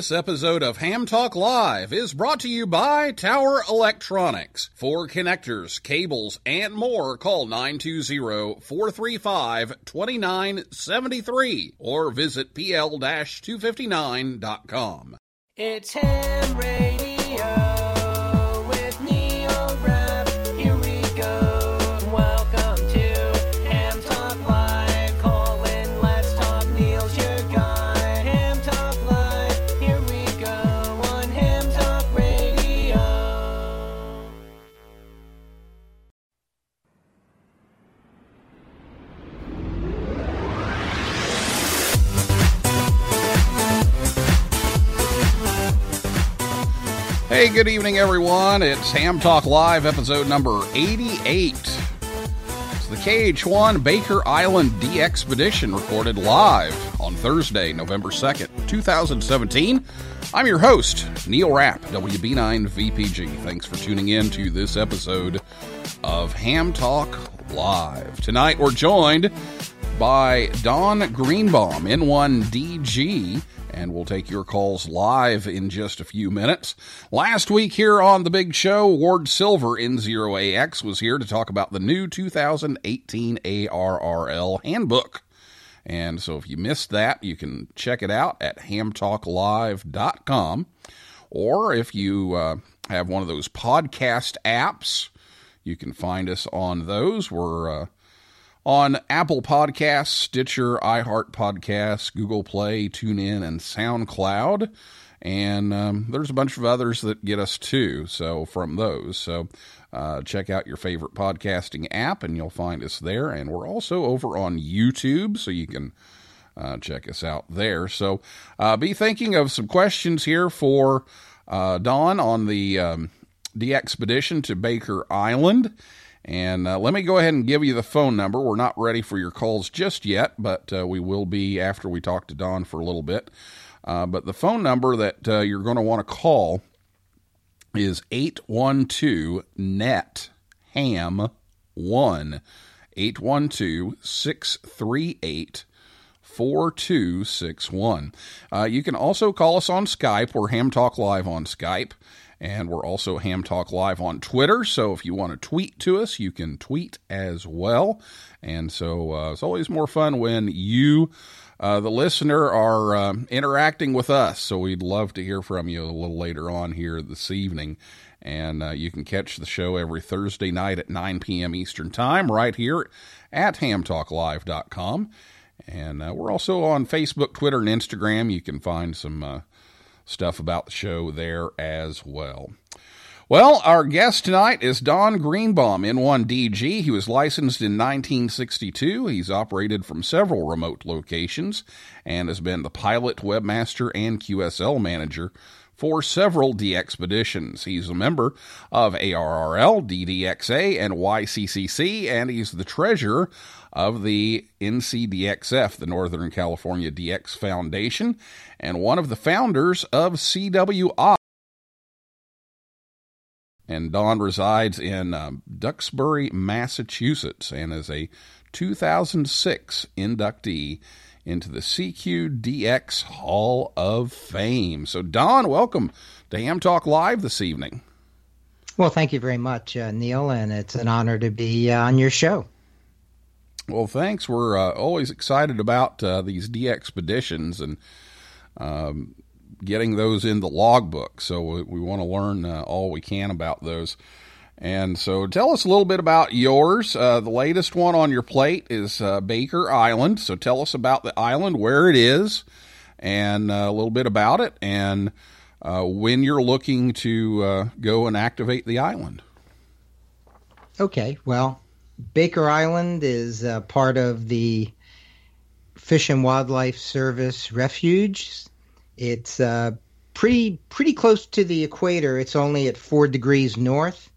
This episode of Ham Talk Live is brought to you by Tower Electronics. For connectors, cables, and more, call 920-435-2973 or visit pl-259.com. It's Ham Radio Hey, good evening, everyone. It's Ham Talk Live, episode number 88. It's the KH1 Baker Island DXpedition recorded live on Thursday, November 2nd, 2017. I'm your host, Neil Rapp, WB9 VPG. Thanks for tuning in to this episode of Ham Talk Live. Tonight, we're joined by Don Greenbaum, N1DG, and we'll take your calls live in just a few minutes. Last week here on the big show, Ward Silver N0AX was here to talk about the new 2018 ARRL handbook. And so if you missed that, you can check it out at hamtalklive.com. Or if you uh, have one of those podcast apps, you can find us on those. We're uh, on Apple Podcasts, Stitcher, iHeart Podcasts, Google Play, TuneIn, and SoundCloud. And um, there's a bunch of others that get us too. So from those, so uh, check out your favorite podcasting app, and you'll find us there. And we're also over on YouTube, so you can uh, check us out there. So uh, be thinking of some questions here for uh, Don on the um, the expedition to Baker Island. And uh, let me go ahead and give you the phone number. We're not ready for your calls just yet, but uh, we will be after we talk to Don for a little bit. Uh, but the phone number that uh, you're going to want to call is 812 NET HAM 1 812 638 4261. Uh, you can also call us on Skype. We're Ham Talk Live on Skype. And we're also Ham Talk Live on Twitter. So if you want to tweet to us, you can tweet as well. And so uh, it's always more fun when you, uh, the listener, are uh, interacting with us. So we'd love to hear from you a little later on here this evening. And uh, you can catch the show every Thursday night at 9 p.m. Eastern Time right here at hamtalklive.com. And uh, we're also on Facebook, Twitter, and Instagram. You can find some uh, stuff about the show there as well. Well, our guest tonight is Don Greenbaum, N1DG. He was licensed in 1962. He's operated from several remote locations and has been the pilot, webmaster, and QSL manager for several DXpeditions. He's a member of ARRL, DDXA, and YCCC, and he's the treasurer of the NCDXF, the Northern California DX Foundation, and one of the founders of CWI. And Don resides in um, Duxbury, Massachusetts, and is a 2006 inductee into the CQDX Hall of Fame. So, Don, welcome to Ham Talk Live this evening. Well, thank you very much, uh, Neil, and it's an honor to be uh, on your show. Well, thanks. We're uh, always excited about uh, these DXpeditions and um, getting those in the logbook. So we, we want to learn uh, all we can about those. And so tell us a little bit about yours. Uh, the latest one on your plate is uh, Baker Island. So tell us about the island, where it is, and uh, a little bit about it, and when you're looking to go and activate the island. Okay, well, Baker Island is uh, part of the Fish and Wildlife Service refuge. It's uh, pretty pretty close to the equator. It's only at four degrees north,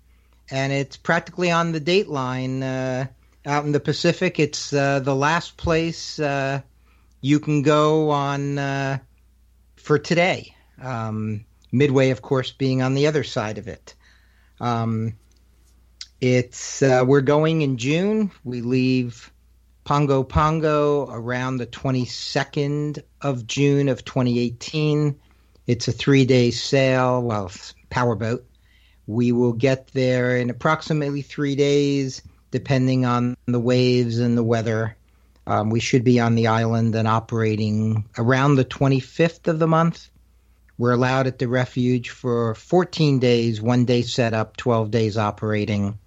and it's practically on the date line uh, out in the Pacific. It's uh, the last place uh, you can go on uh, for today. Um, Midway, of course, being on the other side of it. Um, it's uh, we're going in June. We leave Pago Pago around the 22nd of June of 2018. It's a three-day sail, well, powerboat. We will get there in approximately three days, depending on the waves and the weather. Um, we should be on the island and operating around the 25th of the month. We're allowed at the refuge for 14 days, one day setup, 12 days operating,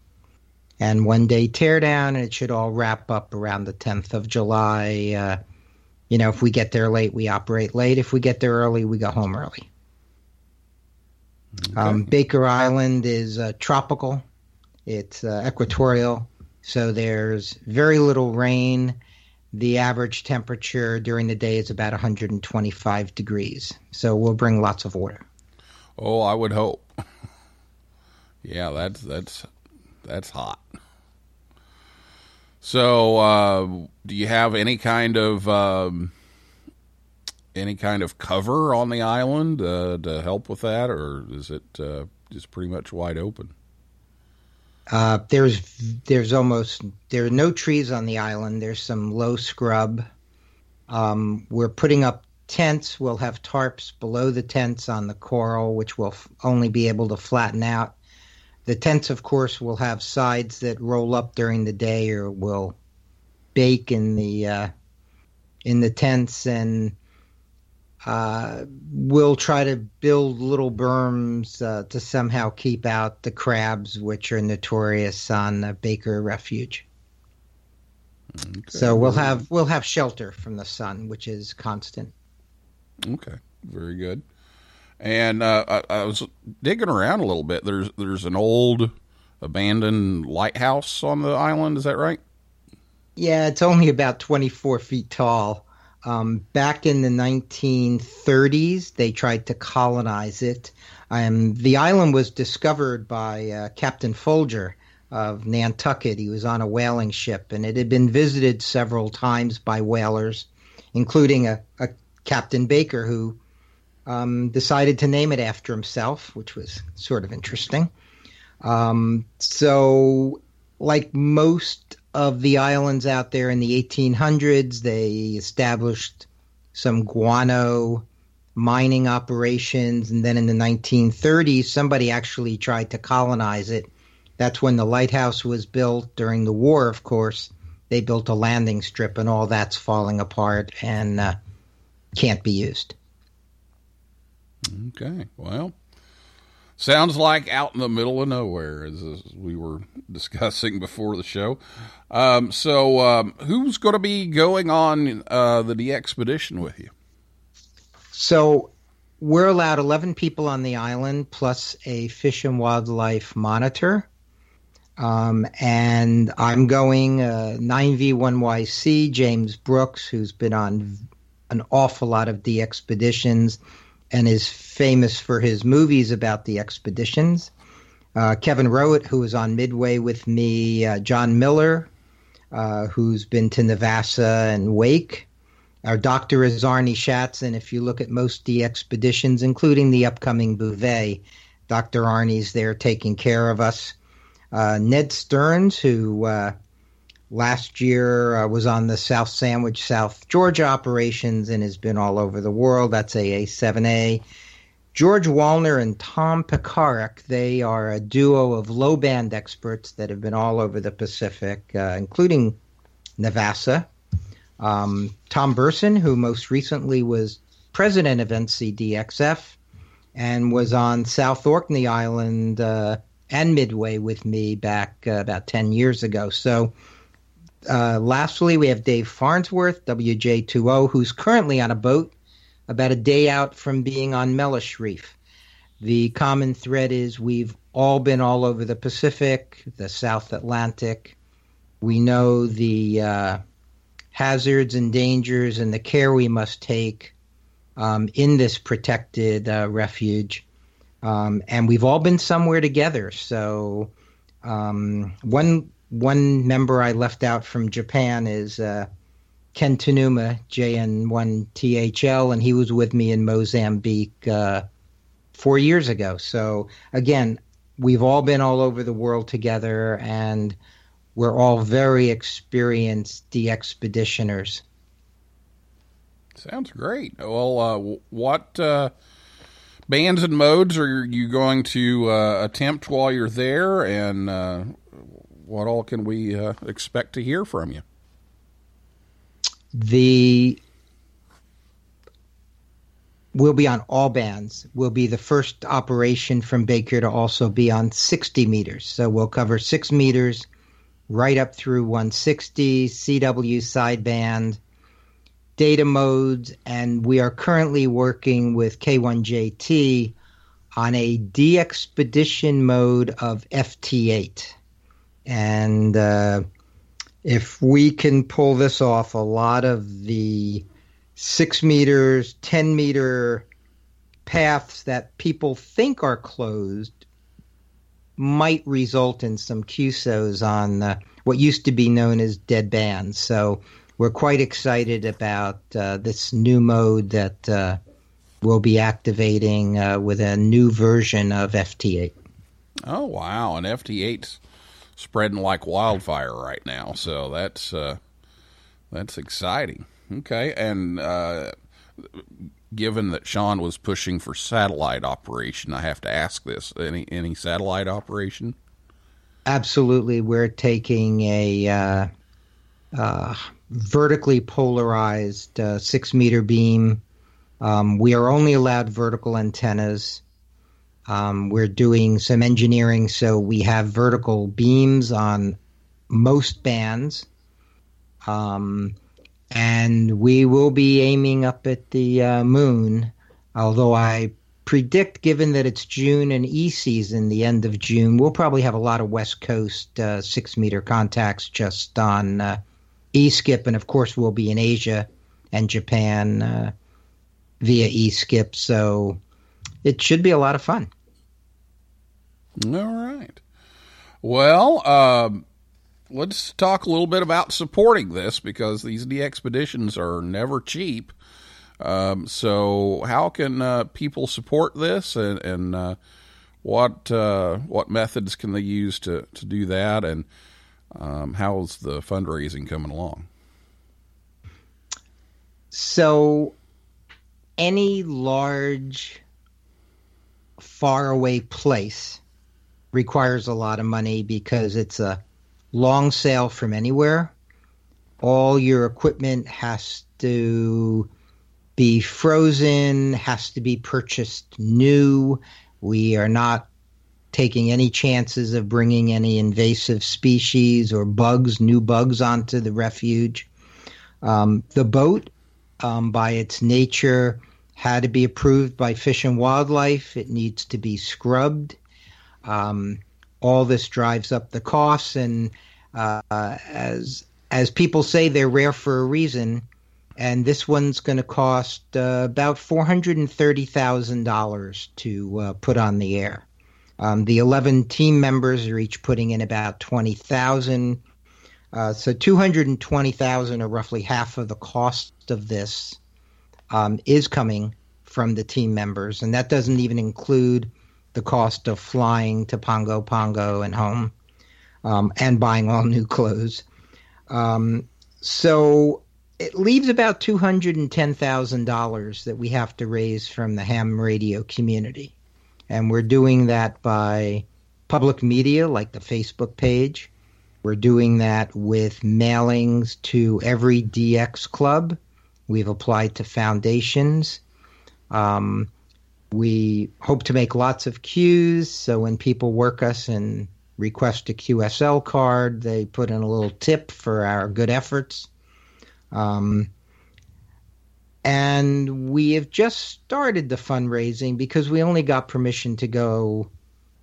and one day teardown, and it should all wrap up around the 10th of July. Uh, you know, if we get there late, we operate late. If we get there early, we go home early. Um, Baker Island is uh, tropical, it's uh, equatorial, so there's very little rain. The average temperature during the day is about 125 degrees. So we'll bring lots of water. Oh, I would hope. yeah, that's that's that's hot. So, uh, do you have any kind of um, any kind of cover on the island uh, to help with that, or is it uh, just pretty much wide open? Uh, there's there's almost there are no trees on the island. There's some low scrub. Um, we're putting up tents. We'll have tarps below the tents on the coral, which will f- only be able to flatten out. The tents, of course, will have sides that roll up during the day, or will bake in the uh, in the tents, and uh, we'll try to build little berms uh, to somehow keep out the crabs, which are notorious on the Baker Refuge. Okay. So we'll have we'll have shelter from the sun, which is constant. Okay, very good. And uh, I, I was digging around a little bit. There's there's an old abandoned lighthouse on the island. Is that right? Yeah, it's only about 24 feet tall. Um, back in the 1930s, they tried to colonize it. Um, the island was discovered by uh, Captain Folger of Nantucket. He was on a whaling ship, and it had been visited several times by whalers, including a, a Captain Baker who um, decided to name it after himself, which was sort of interesting. Um, so, like most of the islands out there in the 1800s, they established some guano mining operations, and then in the 1930s, somebody actually tried to colonize it. That's when the lighthouse was built during the war, of course. They built a landing strip, and all that's falling apart and uh, can't be used. Okay. Well, sounds like out in the middle of nowhere, as, as we were discussing before the show. Um, so, um, who's going to be going on uh, the expedition with you? So we're allowed 11 people on the island plus a fish and wildlife monitor. Um, and I'm going uh, 9V1YC, James Brooks, who's been on an awful lot of the expeditions and is famous for his movies about the expeditions. Uh, Kevin Rowett, who was on Midway with me, uh, John Miller, uh, who's been to Navassa and Wake. Our doctor is Arnie Shatz, and if you look at most DXpeditions, including the upcoming Bouvet, Dr. Arnie's there taking care of us. Uh, Ned Stearns, who uh, last year uh, was on the South Sandwich, South Georgia operations and has been all over the world. That's AA7A. George Wallner and Tom Pekarik, they are a duo of low band experts that have been all over the Pacific, uh, including Navassa. Um, Tom Berson, who most recently was president of NCDXF and was on South Orkney Island uh, and Midway with me back uh, about 10 years ago. So, uh, lastly, we have Dave Farnsworth, WJ2O, who's currently on a boat about a day out from being on Mellish Reef. The common thread is we've all been all over the Pacific, the South Atlantic. We know the uh, hazards and dangers and the care we must take um, in this protected uh, refuge. Um, and we've all been somewhere together. So um, one one member I left out from Japan is uh, Ken Tanuma, JN1THL, and he was with me in Mozambique uh, four years ago. So again, we've all been all over the world together, and we're all very experienced DXpeditioners. Sounds great. Well, uh, what uh, bands and modes are you going to uh, attempt while you're there, and uh, what all can we uh, expect to hear from you? The we'll be on all bands. We'll be the first operation from Baker to also be on 60 meters. So we'll cover six meters right up through 160 CW sideband data modes, and we are currently working with K1JT on a DXpedition mode of FT8. And uh, if we can pull this off, a lot of the six meters, 10 meter paths that people think are closed might result in some QSOs on uh, what used to be known as dead bands. So we're quite excited about uh, this new mode that uh, we'll be activating uh, with a new version of FT8. Oh wow, and FT8's spreading like wildfire right now, so that's uh, that's exciting. Okay, and uh, given that Sean was pushing for satellite operation, I have to ask this: any any satellite operation? Absolutely, we're taking a uh, uh, vertically polarized uh, six meter beam. Um, we are only allowed vertical antennas. Um, we're doing some engineering, so we have vertical beams on most bands. Um, and we will be aiming up at the uh, moon, although I predict, given that it's June and E season, the end of June, we'll probably have a lot of West Coast uh, six meter contacts just on uh, E skip, and of course, we'll be in Asia and Japan uh, via E skip. So it should be a lot of fun. All right. Well, um, let's talk a little bit about supporting this because these expeditions are never cheap. Um, so, how can uh, people support this, and, and uh, what uh, what methods can they use to, to do that, and um, how's the fundraising coming along? So, any large, faraway place requires a lot of money because it's a long sail from anywhere. All your equipment has to be frozen, has to be purchased new. We are not taking any chances of bringing any invasive species or bugs, new bugs onto the refuge. Um, the boat, um, by its nature, had to be approved by Fish and Wildlife. It needs to be scrubbed. Um, all this drives up the costs, and uh, as as people say, they're rare for a reason. And this one's going to cost uh, about four hundred and thirty thousand dollars to uh, put on the air. Um, the eleven team members are each putting in about twenty thousand. Uh, so two hundred and twenty thousand, or roughly half of the cost of this, um, is coming from the team members, and that doesn't even include the cost of flying to Pago Pago and home, um, and buying all new clothes. Um, so it leaves about two hundred and ten thousand dollars that we have to raise from the ham radio community, and we're doing that by public media like the Facebook page. We're doing that with mailings to every DX club. We've applied to foundations. Um, we hope to make lots of queues, so when people work us and request a QSL card, they put in a little tip for our good efforts. Um, and we have just started the fundraising because we only got permission to go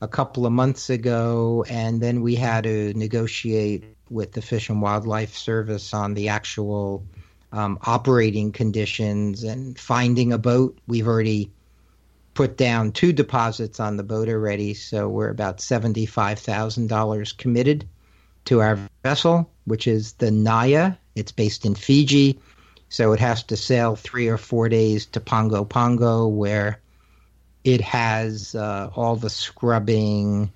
a couple of months ago, and then we had to negotiate with the Fish and Wildlife Service on the actual um, operating conditions and finding a boat. We've already put down two deposits on the boat already, so we're about $75,000 committed to our vessel, which is the Naya. It's based in Fiji, so it has to sail three or four days to Pago Pago, where it has uh, all the scrubbing.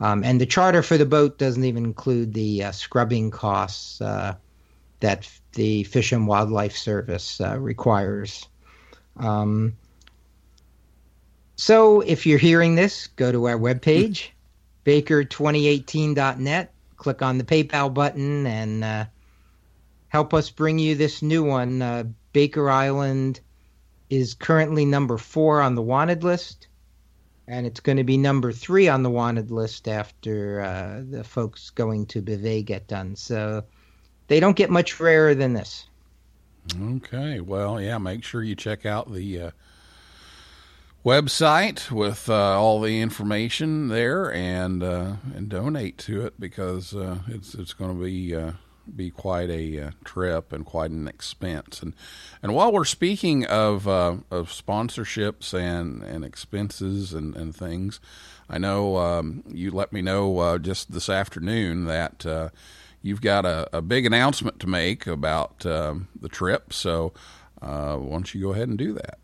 Um, and the charter for the boat doesn't even include the uh, scrubbing costs uh, that the Fish and Wildlife Service uh, requires. Um, so if you're hearing this, go to our webpage, baker2018.net, click on the PayPal button, and uh, help us bring you this new one. Uh, Baker Island is currently number four on the wanted list, and it's going to be number three on the wanted list after uh, the folks going to Bouvet get done. So they don't get much rarer than this. Okay. Well, yeah, make sure you check out the uh, website with uh, all the information there and uh, and donate to it because uh, it's it's going to be uh, be quite a uh, trip and quite an expense. And and while we're speaking of uh, of sponsorships and and expenses and and things, I know um, you let me know just this afternoon that. You've got a, a big announcement to make about um, the trip, so why don't you go ahead and do that?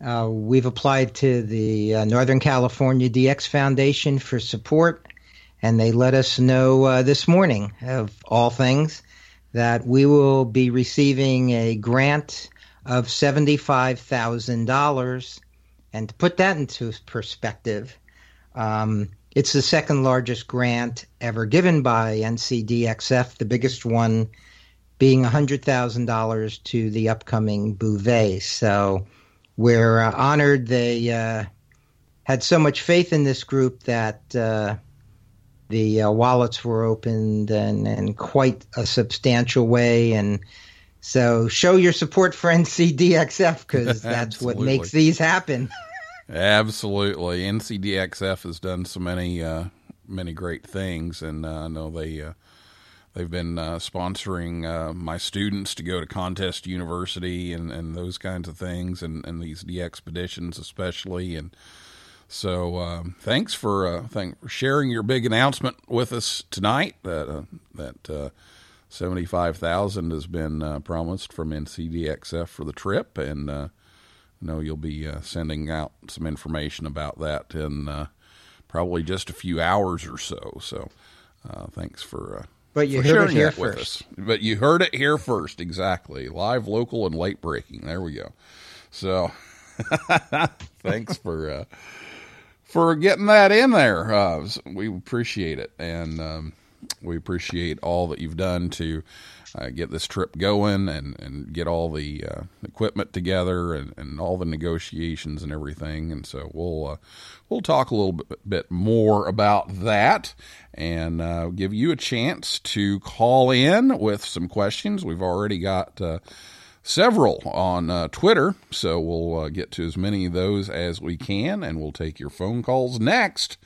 Uh, we've applied to the uh, Northern California DX Foundation for support, and they let us know uh, this morning, of all things, that we will be receiving a grant of $75,000. And to put that into perspective, um, it's the second largest grant ever given by NCDXF, the biggest one being $100,000 to the upcoming Bouvet. So we're uh, honored they uh, had so much faith in this group that uh, the uh, wallets were opened in, in quite a substantial way. And so show your support for NCDXF because that's what makes these happen. Absolutely, NCDXF has done so many uh, many great things, and uh, I know they uh, they've been uh, sponsoring uh, my students to go to Contest University and, and those kinds of things, and, and these DXpeditions especially, and so um, thanks for uh, thank for sharing your big announcement with us tonight. That uh, that uh, seventy five thousand has been uh, promised from NCDXF for the trip, and I know you'll be sending out some information about that in probably just a few hours or so. So thanks for. But you heard it here with first. us. But you heard it here first, exactly. Live, local, and late breaking. There we go. So, thanks for uh, for getting that in there. Uh, we appreciate it, and um, we appreciate all that you've done to uh, get this trip going and, and get all the uh, equipment together and, and all the negotiations and everything. And so we'll uh, we'll talk a little bit, bit more about that and uh, give you a chance to call in with some questions. We've already got. Uh, several on uh, Twitter, so we'll get to as many of those as we can, and we'll take your phone calls next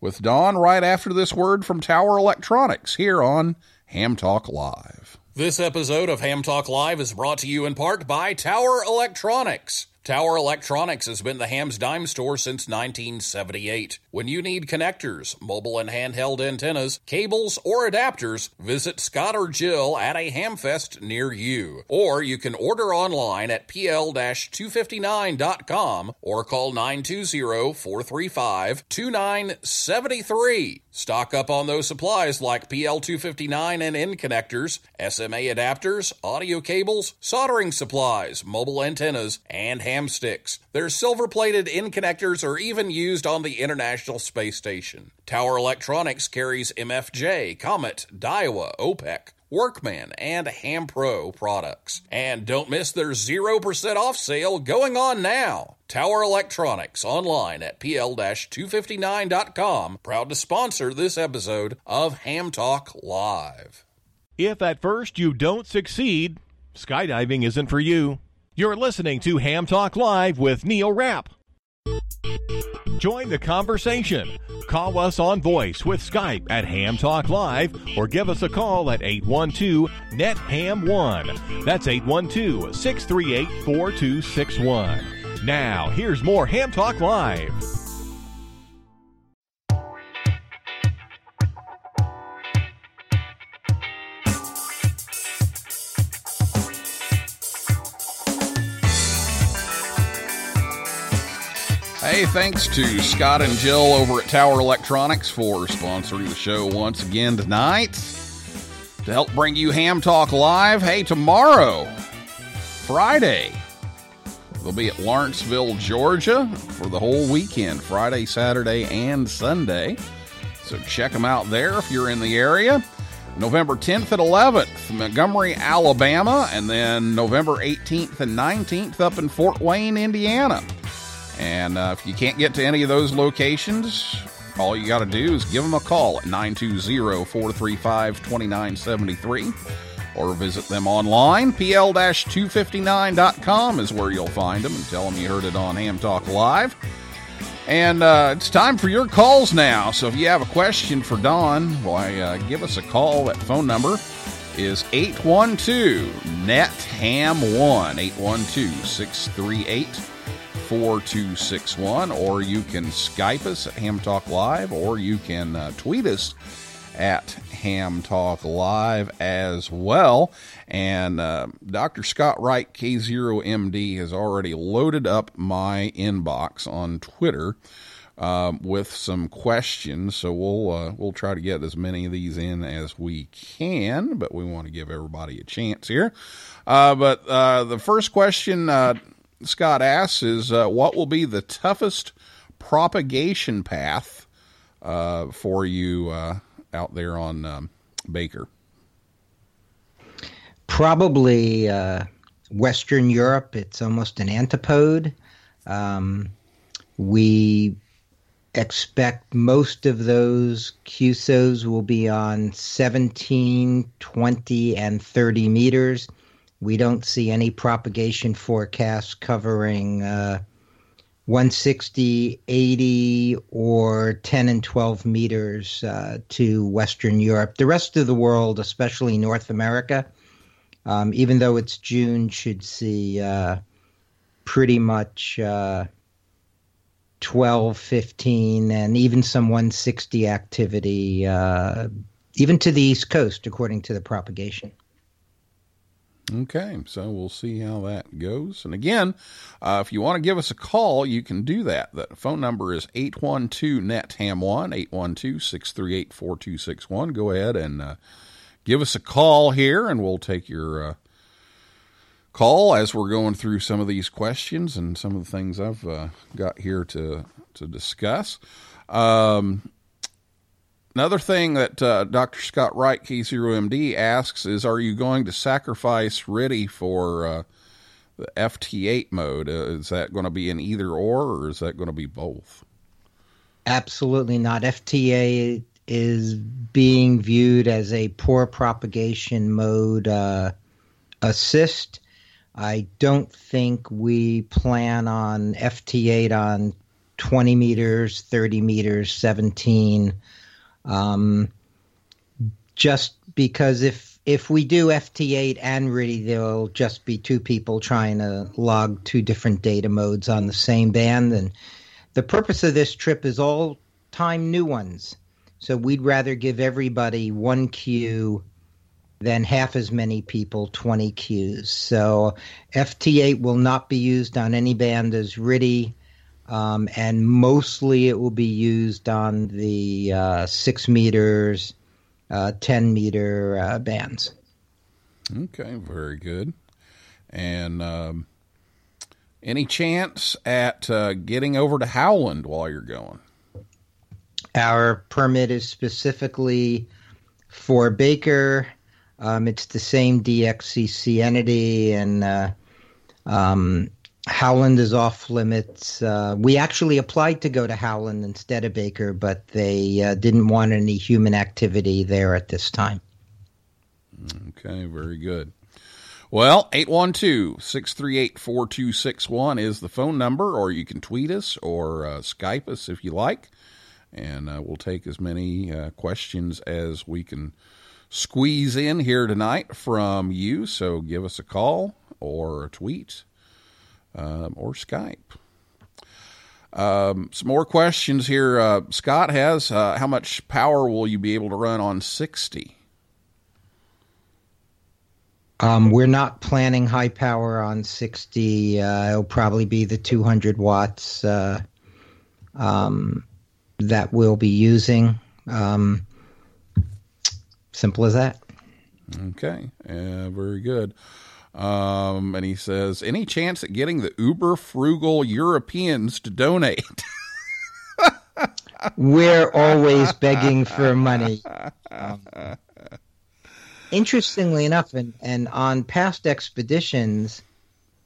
with Don right after this word from Tower Electronics here on Ham Talk Live. This episode of Ham Talk Live is brought to you in part by Tower Electronics. Tower Electronics has been the Ham's dime store since 1978. When you need connectors, mobile and handheld antennas, cables, or adapters, visit Scott or Jill at a Hamfest near you. Or you can order online at pl-259.com or call 920-435-2973. Stock up on those supplies like PL259 and N connectors, SMA adapters, audio cables, soldering supplies, mobile antennas, and ham sticks. Their silver plated N connectors are even used on the International Space Station. Tower Electronics carries MFJ, Comet, Daiwa, Opek. Workman, and Hampro products. And don't miss their 0% off sale going on now. Tower Electronics online at pl-259.com. Proud to sponsor this episode of Ham Talk Live. If at first you don't succeed, skydiving isn't for you. You're listening to Ham Talk Live with Neil Rapp. Join the conversation. Call us on voice with Skype at Ham Talk Live or give us a call at 812 NET HAM 1. That's 812 638 4261. Now, here's more Ham Talk Live. Hey, thanks to Scott and Jill over at Tower Electronics for sponsoring the show once again tonight. To help bring you Ham Talk Live, hey, tomorrow, Friday, they'll be at Lawrenceville, Georgia for the whole weekend Friday, Saturday, and Sunday. So check them out there if you're in the area. November 10th and 11th, Montgomery, Alabama, and then November 18th and 19th up in Fort Wayne, Indiana. And uh, if you can't get to any of those locations, all you got to do is give them a call at 920 435 2973 or visit them online. PL 259.com is where you'll find them and tell them you heard it on Ham Talk Live. And uh, it's time for your calls now. So if you have a question for Don, why, uh, give us a call. That phone number is 812 NET HAM 1 812 638 4261, or you can Skype us at Ham Talk Live, or you can uh, tweet us at Ham Talk Live as well. And uh, Dr. Scott Wright, K0MD, has already loaded up my inbox on Twitter. Um, with some questions, so we'll uh, we'll try to get as many of these in as we can, but we want to give everybody a chance here. Uh, but uh, the first question uh, Scott asks is uh, what will be the toughest propagation path uh, for you uh, out there on um, Baker? Probably uh, Western Europe. It's almost an antipode. Um, we expect most of those QSOs will be on 17, 20, and 30 meters. We don't see any propagation forecasts covering uh, 160, 80, or 10 and 12 meters uh, to Western Europe. The rest of the world, especially North America, um, even though it's June, should see uh, pretty much uh, 12, 15, and even some 160 activity, uh, even to the East Coast, according to the propagation. Okay, so we'll see how that goes. And again, uh, if you want to give us a call, you can do that. The phone number is 812 NET HAM 1 812 638 4261. Go ahead and uh, give us a call here, and we'll take your uh, call as we're going through some of these questions and some of the things I've uh, got here to, to discuss. Um, Another thing that uh, Dr. Scott Wright, K0MD, asks is Are you going to sacrifice RTTY for uh, the FT8 mode? Uh, is that going to be an either or, or is that going to be both? Absolutely not. FT8 is being viewed as a poor propagation mode uh, assist. I don't think we plan on FT8 on 20 meters, 30 meters, 17 um, just because if if we do FT8 and RTTY, there'll just be two people trying to log two different data modes on the same band. And the purpose of this trip is all time new ones. So we'd rather give everybody one queue than half as many people 20 queues. So FT8 will not be used on any band as RTTY um, and mostly it will be used on the uh, six meters, uh, ten meter uh, bands. Okay, very good. And um, any chance at uh, getting over to Howland while you're going? Our permit is specifically for Baker. Um, it's the same DXCC entity, and uh, um, Howland is off limits. Uh, we actually applied to go to Howland instead of Baker, but they uh, didn't want any human activity there at this time. Okay, very good. Well, 812 638 4261 is the phone number, or you can tweet us or uh, Skype us if you like. And uh, we'll take as many uh, questions as we can squeeze in here tonight from you. So give us a call or a tweet um, or Skype. Um, some more questions here. Uh, Scott has uh, how much power will you be able to run on 60? Um, we're not planning high power on 60. Uh, it'll probably be the 200 watts uh, um, that we'll be using. Um, simple as that. Okay, uh, very good. Um, and he says, any chance at getting the uber frugal Europeans to donate? We're always begging for money. Um, interestingly enough, and, and on past expeditions,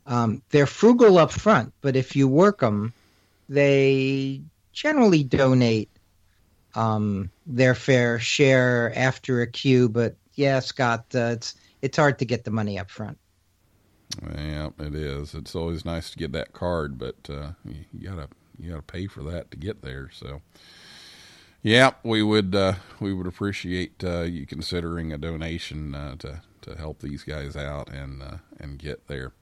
um, they're frugal up front, but if you work them, they generally donate um, their fair share after a queue. But yeah, Scott, uh, it's it's hard to get the money up front. Yeah, it is. It's always nice to get that card, but uh, you, gotta you gotta pay for that to get there. So, yeah, we would uh, we would appreciate uh, you considering a donation uh, to to help these guys out and uh, and get there.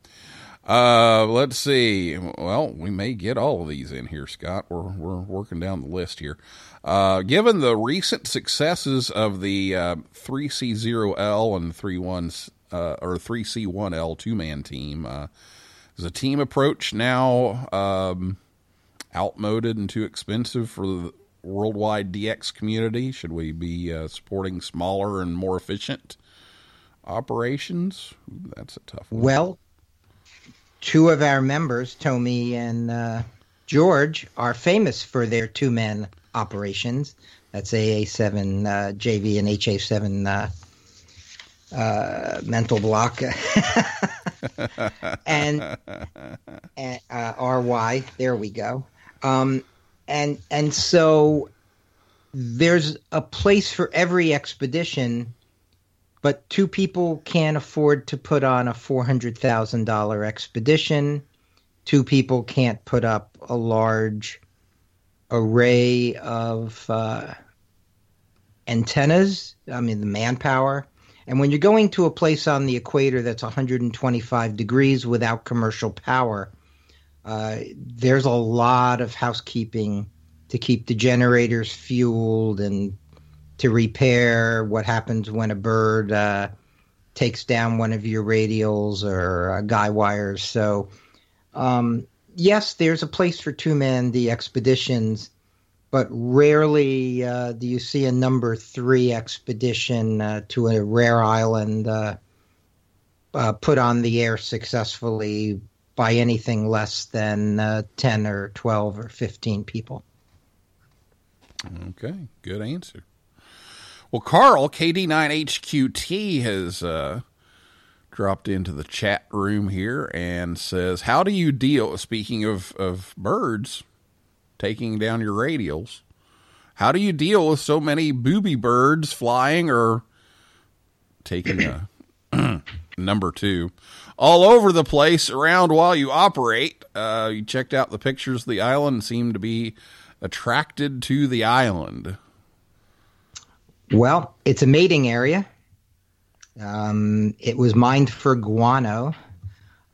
Uh, let's see. Well, we may get all of these in here, Scott. We're we're working down the list here. Given the recent successes of the uh, 3C0L and 31 uh, or 3C1L two man team, uh, is a team approach now um, outmoded and too expensive for the worldwide DX community? Should we be uh, supporting smaller and more efficient operations? That's a tough one. Well, two of our members, Tommy and uh, George, are famous for their two man operations. That's AA7 uh, JV and HA7 uh, mental block. and and, uh, RY, there we go. Um, and and so there's a place for every expedition but two people can't afford to put on a $400,000 expedition. Two people can't put up a large array of uh, antennas, I mean, the manpower. And when you're going to a place on the equator that's 125 degrees without commercial power, uh, there's a lot of housekeeping to keep the generators fueled and to repair what happens when a bird uh, takes down one of your radials or uh, guy wires. So, um, yes, there's a place for two man the expeditions, but rarely uh, do you see a number three expedition uh, to a rare island uh, uh, put on the air successfully by anything less than uh, 10 or 12 or 15 people. Okay, good answer. Well, Carl, KD9HQT, has uh, dropped into the chat room here and says, How do you deal, speaking of, of birds taking down your radials, how do you deal with so many booby birds flying or taking a number two all over the place around while you operate? Uh, you checked out the pictures of the island, seemed to be attracted to the island. Well, it's a mating area. Um, it was mined for guano.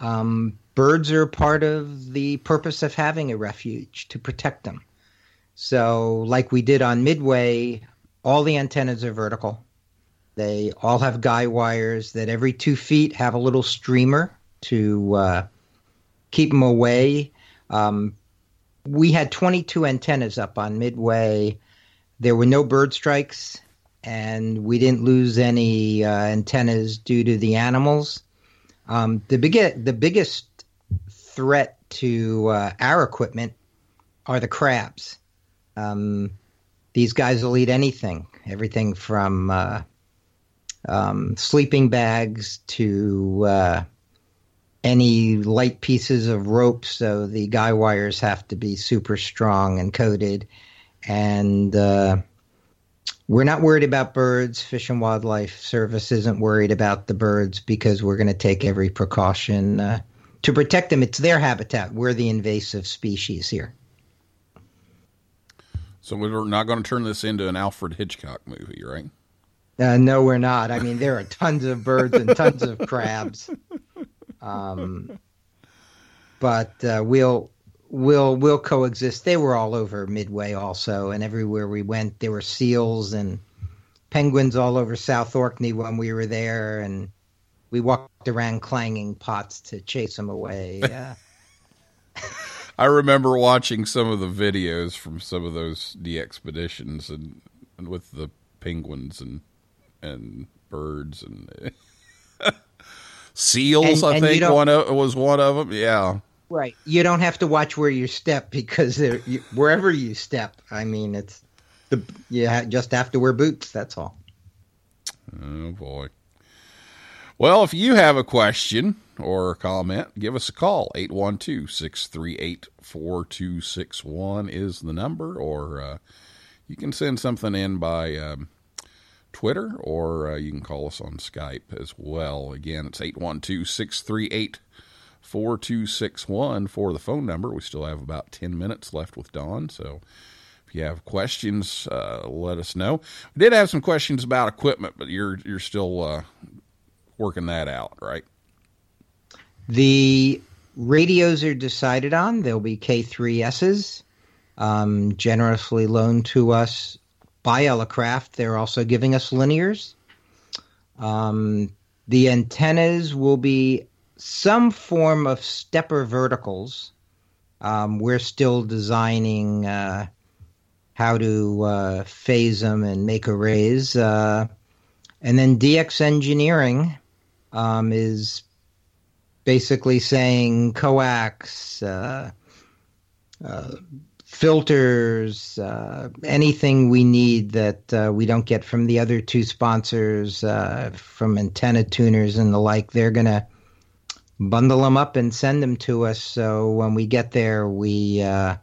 Um, birds are part of the purpose of having a refuge to protect them. So, like we did on Midway, all the antennas are vertical. They all have guy wires that every two feet have a little streamer to uh, keep them away. Um, we had 22 antennas up on Midway. There were no bird strikes and we didn't lose any uh, antennas due to the animals. Um, the big, the biggest threat to uh, our equipment are the crabs. Um, these guys will eat anything, everything from uh, um, sleeping bags to uh, any light pieces of rope. So the guy wires have to be super strong and coated, and uh, we're not worried about birds. Fish and Wildlife Service isn't worried about the birds because we're going to take every precaution uh, to protect them. It's their habitat. We're the invasive species here. So we're not going to turn this into an Alfred Hitchcock movie, right? Uh, no, we're not. I mean, there are tons of birds and tons of crabs. Um, but uh, we'll we'll we'll coexist. They were all over Midway also, and everywhere we went, there were seals and penguins all over South Orkney when we were there, and we walked around clanging pots to chase them away. Yeah. I remember watching some of the videos from some of those DXpeditions and, and with the penguins and and birds and seals. And- I and think one of, was one of them. Yeah. Right. You don't have to watch where you step because you, wherever you step, I mean, it's the you ha- just have to wear boots. That's all. Oh boy. Well, if you have a question or a comment, give us a call. 812-638-4261 is the number or uh, you can send something in by um, Twitter or uh, you can call us on Skype as well. Again, it's 812-638-4261 for the phone number. We still have about 10 minutes left with Dawn, so if you have questions, uh, let us know. We did have some questions about equipment, but you're you're still uh, working that out, right? The radios are decided on. There'll be K3Ss, um, generously loaned to us by Elecraft. They're also giving us linears. Um, the antennas will be some form of stepper verticals. Um, we're still designing uh, how to uh, phase them and make arrays. Uh, and then DX Engineering um, is basically saying coax, uh, uh, filters, uh, anything we need that uh, we don't get from the other two sponsors, uh, from antenna tuners and the like. They're going to bundle them up and send them to us. So when we get there, we uh,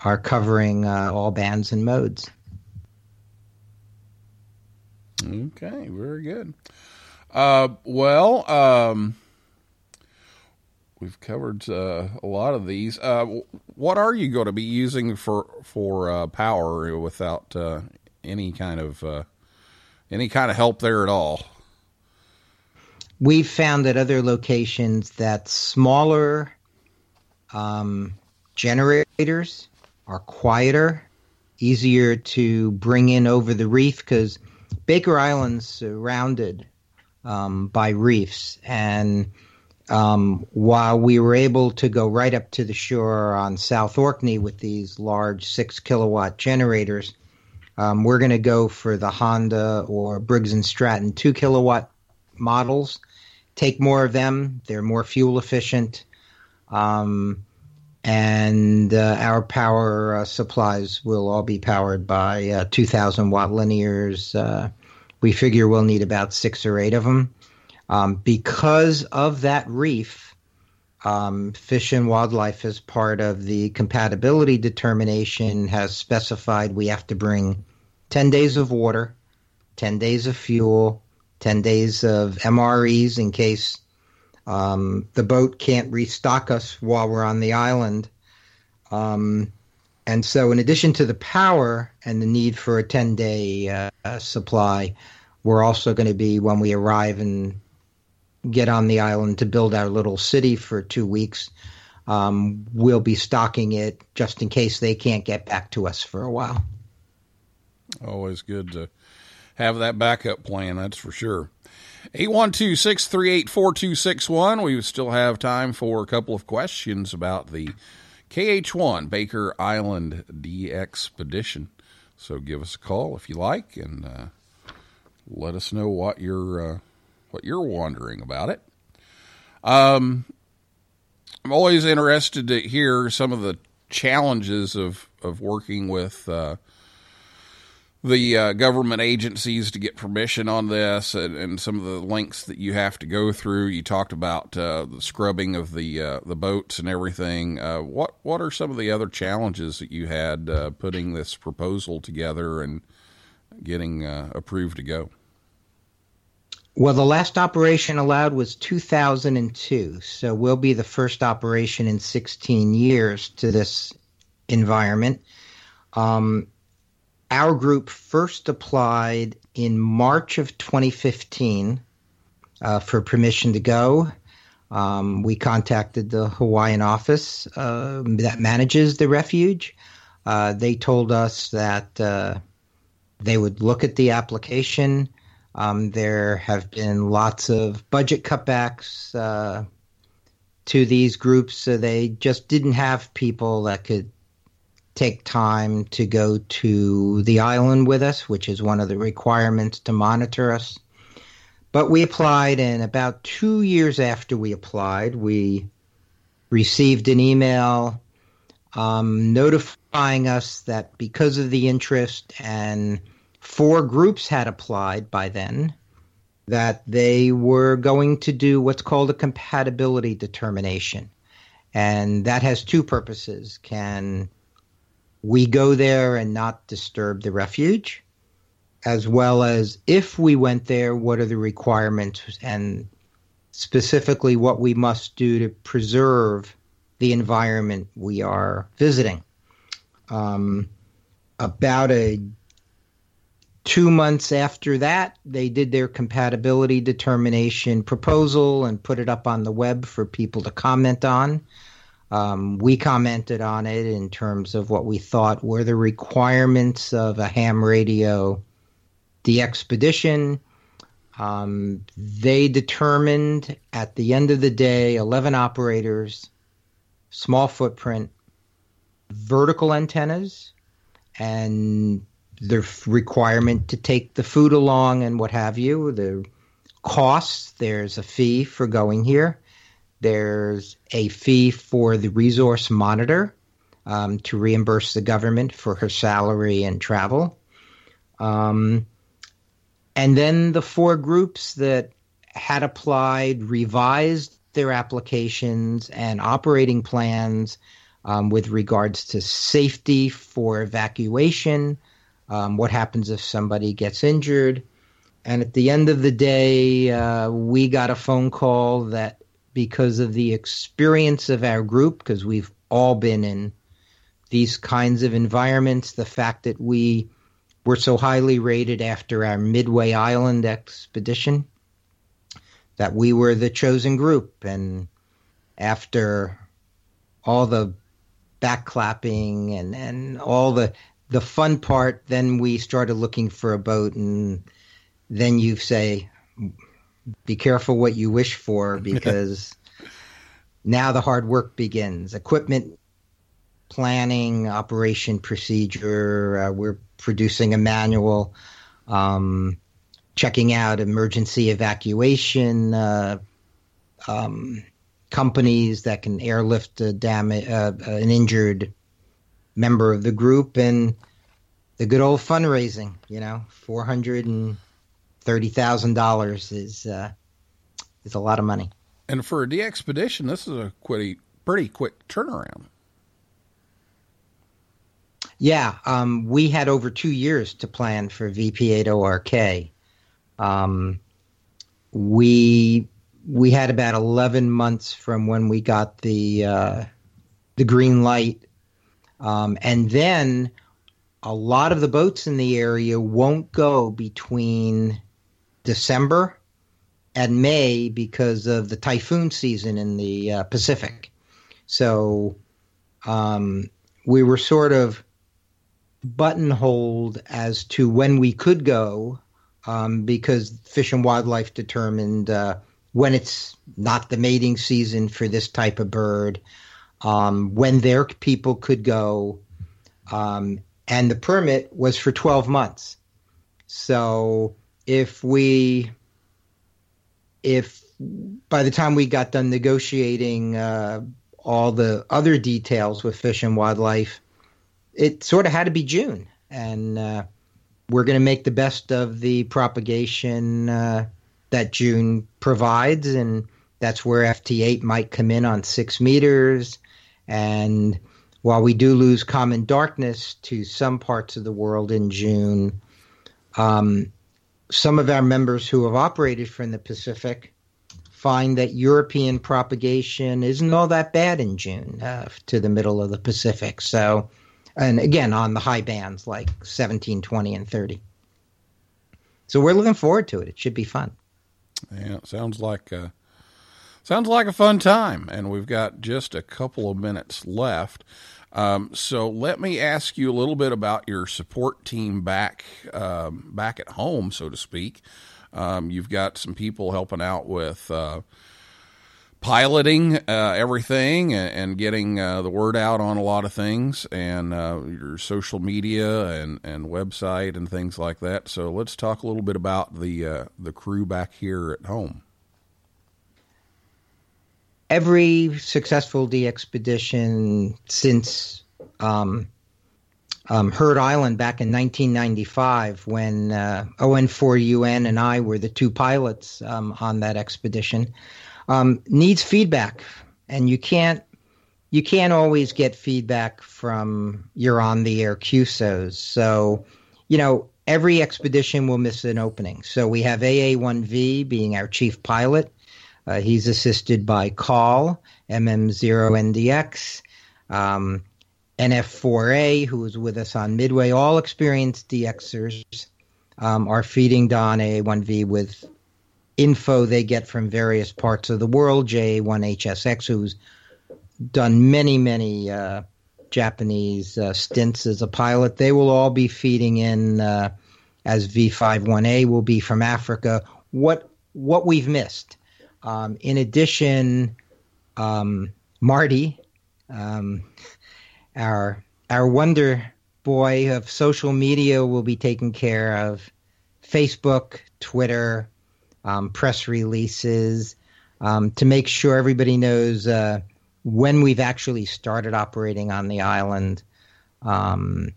are covering all bands and modes. Okay, very good. Uh, well, um, we've covered uh, a lot of these. Uh, what are you going to be using for for uh, power without uh, any kind of uh, any kind of help there at all? We've found at other locations that smaller um, generators are quieter, easier to bring in over the reef because Baker Island's surrounded um, by reefs. And um, while we were able to go right up to the shore on South Orkney with these large six kilowatt generators, um, we're going to go for the Honda or Briggs and Stratton two kilowatt models. Take more of them; they're more fuel efficient, um, and uh, our power uh, supplies will all be powered by uh, 2,000 watt linears. We figure we'll need about six or eight of them. Um, because of that reef, um, Fish and Wildlife, as part of the compatibility determination, has specified we have to bring 10 days of water, 10 days of fuel, 10 days of MREs in case um, the boat can't restock us while we're on the island. Um, and so, in addition to the power and the need for a 10 day uh, supply, we're also going to be, when we arrive and get on the island to build our little city for two weeks, um, we'll be stocking it just in case they can't get back to us for a while. Always good to have that backup plan, that's for sure. 812 638 4261. We still have time for a couple of questions about the KH1 Baker Island DXpedition. So give us a call if you like and uh, let us know what you're uh, what you're wondering about it. Um, I'm always interested to hear some of the challenges of of working with uh, the uh, government agencies to get permission on this and, and some of the links that you have to go through. You talked about uh, the scrubbing of the uh, the boats and everything. Uh, what what are some of the other challenges that you had uh, putting this proposal together and getting uh, approved to go? Well, the last operation allowed was 2002, so we'll be the first operation in 16 years to this environment. Um, our group first applied in March of 2015 uh, for permission to go. Um, we contacted the Hawaiian office uh, that manages the refuge. Uh, they told us that uh, they would look at the application. Um, there have been lots of budget cutbacks uh, to these groups, so they just didn't have people that could take time to go to the island with us, which is one of the requirements to monitor us. But we applied, and about two years after we applied, we received an email um, notifying us that because of the interest and four groups had applied by then, that they were going to do what's called a compatibility determination. And that has two purposes. Can we go there and not disturb the refuge? As well as if we went there, what are the requirements and specifically what we must do to preserve the environment we are visiting? Um, about a two months after that, they did their compatibility determination proposal and put it up on the web for people to comment on. Um, we commented on it in terms of what we thought were the requirements of a ham radio DXpedition. Um, they determined at the end of the day 11 operators, small footprint, vertical antennas, and the requirement to take the food along and what have you. The costs, there's a fee for going here. There's a fee for the resource monitor um, to reimburse the government for her salary and travel. Um, and then the four groups that had applied revised their applications and operating plans um, with regards to safety for evacuation, um, what happens if somebody gets injured. And at the end of the day, uh, we got a phone call that because of the experience of our group, because we've all been in these kinds of environments, the fact that we were so highly rated after our Midway Island expedition that we were the chosen group. And after all the backclapping and, and all the the fun part, then we started looking for a boat, and then you say, "Be careful what you wish for," because now the hard work begins. Equipment planning, operation procedure. Uh, we're producing a manual, um, checking out emergency evacuation uh, um, companies that can airlift a damage, uh, an injured member of the group, and the good old fundraising. You know, four hundred and thirty thousand dollars is uh, is a lot of money. And for the expedition, this is a pretty pretty quick turnaround. Yeah, um, we had over two years to plan for VP8ORK. Um, we we had about eleven months from when we got the uh, the green light, um, and then a lot of the boats in the area won't go between December and May because of the typhoon season in the uh, Pacific. So um, we were sort of buttonholed as to when we could go um, because Fish and Wildlife determined uh, when it's not the mating season for this type of bird, um, when their people could go, um, and the permit was for 12 months. So if we, if by the time we got done negotiating uh, all the other details with Fish and Wildlife, it sort of had to be June, and uh, we're going to make the best of the propagation uh, that June provides, and that's where FT8 might come in on six meters. And while we do lose common darkness to some parts of the world in June, um, some of our members who have operated from the Pacific find that European propagation isn't all that bad in June uh, to the middle of the Pacific. So, and again, on the high bands like 17, 20, and 30. So we're looking forward to it. It should be fun. Yeah, sounds like uh, sounds like a fun time, and we've got just a couple of minutes left. Um, so let me ask you a little bit about your support team back um, back at home, so to speak. Um, you've got some people helping out with uh, piloting uh, everything and, and getting uh, the word out on a lot of things, and uh, your social media and, and website and things like that. So let's talk a little bit about the uh, the crew back here at home. Every successful DXpedition since um, um, Heard Island back in 1995, when uh, ON4UN and I were the two pilots um, on that expedition, um, needs feedback, and you can't you can't always get feedback from your on the air QSOs. So, you know, every expedition will miss an opening. So we have AA1V being our chief pilot. Uh, he's assisted by Col, MM0NDX, um, NF4A, who is with us on Midway. All experienced DXers um, are feeding Don A1V with info they get from various parts of the world. JA1HSX, who's done many, many uh, Japanese uh, stints as a pilot, they will all be feeding in, uh, as V51A will be from Africa, what what we've missed. Um, in addition, um, Marty, um, our our wonder boy of social media, will be taking care of Facebook, Twitter, um, press releases um, to make sure everybody knows uh, when we've actually started operating on the island, um,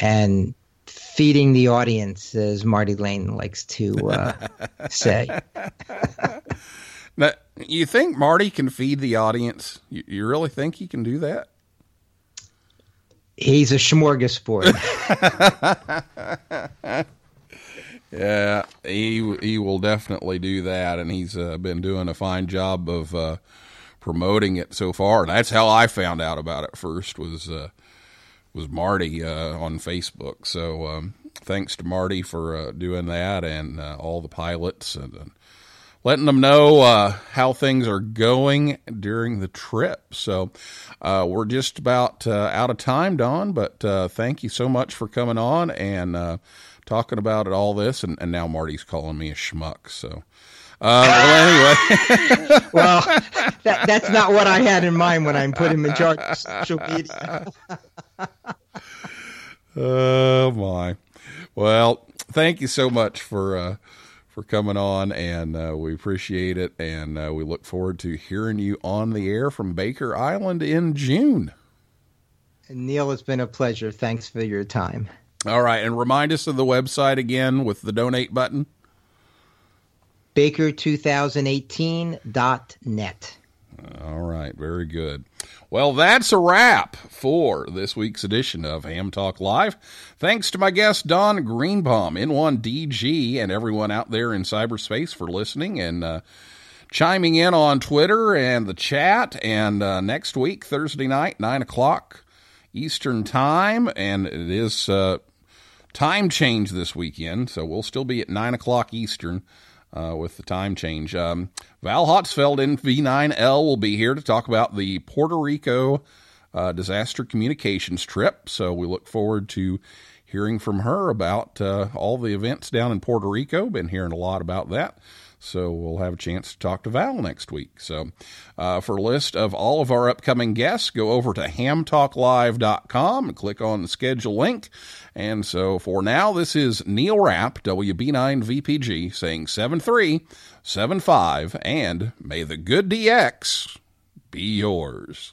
and feeding the audience, as Marty Lane likes to uh, say. Now, you think Marty can feed the audience? You, you really think he can do that? He's a smorgasbord. Yeah, he he will definitely do that, and he's uh, been doing a fine job of uh, promoting it so far. And that's how I found out about it first was uh, was Marty uh, on Facebook. So um, thanks to Marty for uh, doing that, and uh, all the pilots and. Letting them know uh, how things are going during the trip. So uh, we're just about uh, out of time, Don, but uh, thank you so much for coming on and uh, talking about it, all this. And, and now Marty's calling me a schmuck. So. Uh, well, anyway, well, that, that's not what I had in mind when I put him in charge of social media. oh my. Well, thank you so much for uh, for coming on, and uh, we appreciate it, and uh, we look forward to hearing you on the air from Baker Island in June. Neil, it's been a pleasure. Thanks for your time. All right, and remind us of the website again with the donate button. Baker2018.net. All right, very good. Well, that's a wrap for this week's edition of Ham Talk Live. Thanks to my guest, Don Greenbaum, N1DG, and everyone out there in cyberspace for listening and uh, chiming in on Twitter and the chat. And uh, next week, Thursday night, 9 o'clock Eastern Time, and it is uh, time change this weekend, so we'll still be at 9 o'clock Eastern uh, with the time change. Um, Val Hotzfeld in V9L will be here to talk about the Puerto Rico uh, disaster communications trip. So we look forward to hearing from her about uh, all the events down in Puerto Rico. Been hearing a lot about that. So we'll have a chance to talk to Val next week. So uh, for a list of all of our upcoming guests, go over to hamtalklive.com and click on the schedule link. And so for now, this is Neil Rapp, WB9VPG, saying 7375, and may the good DX be yours.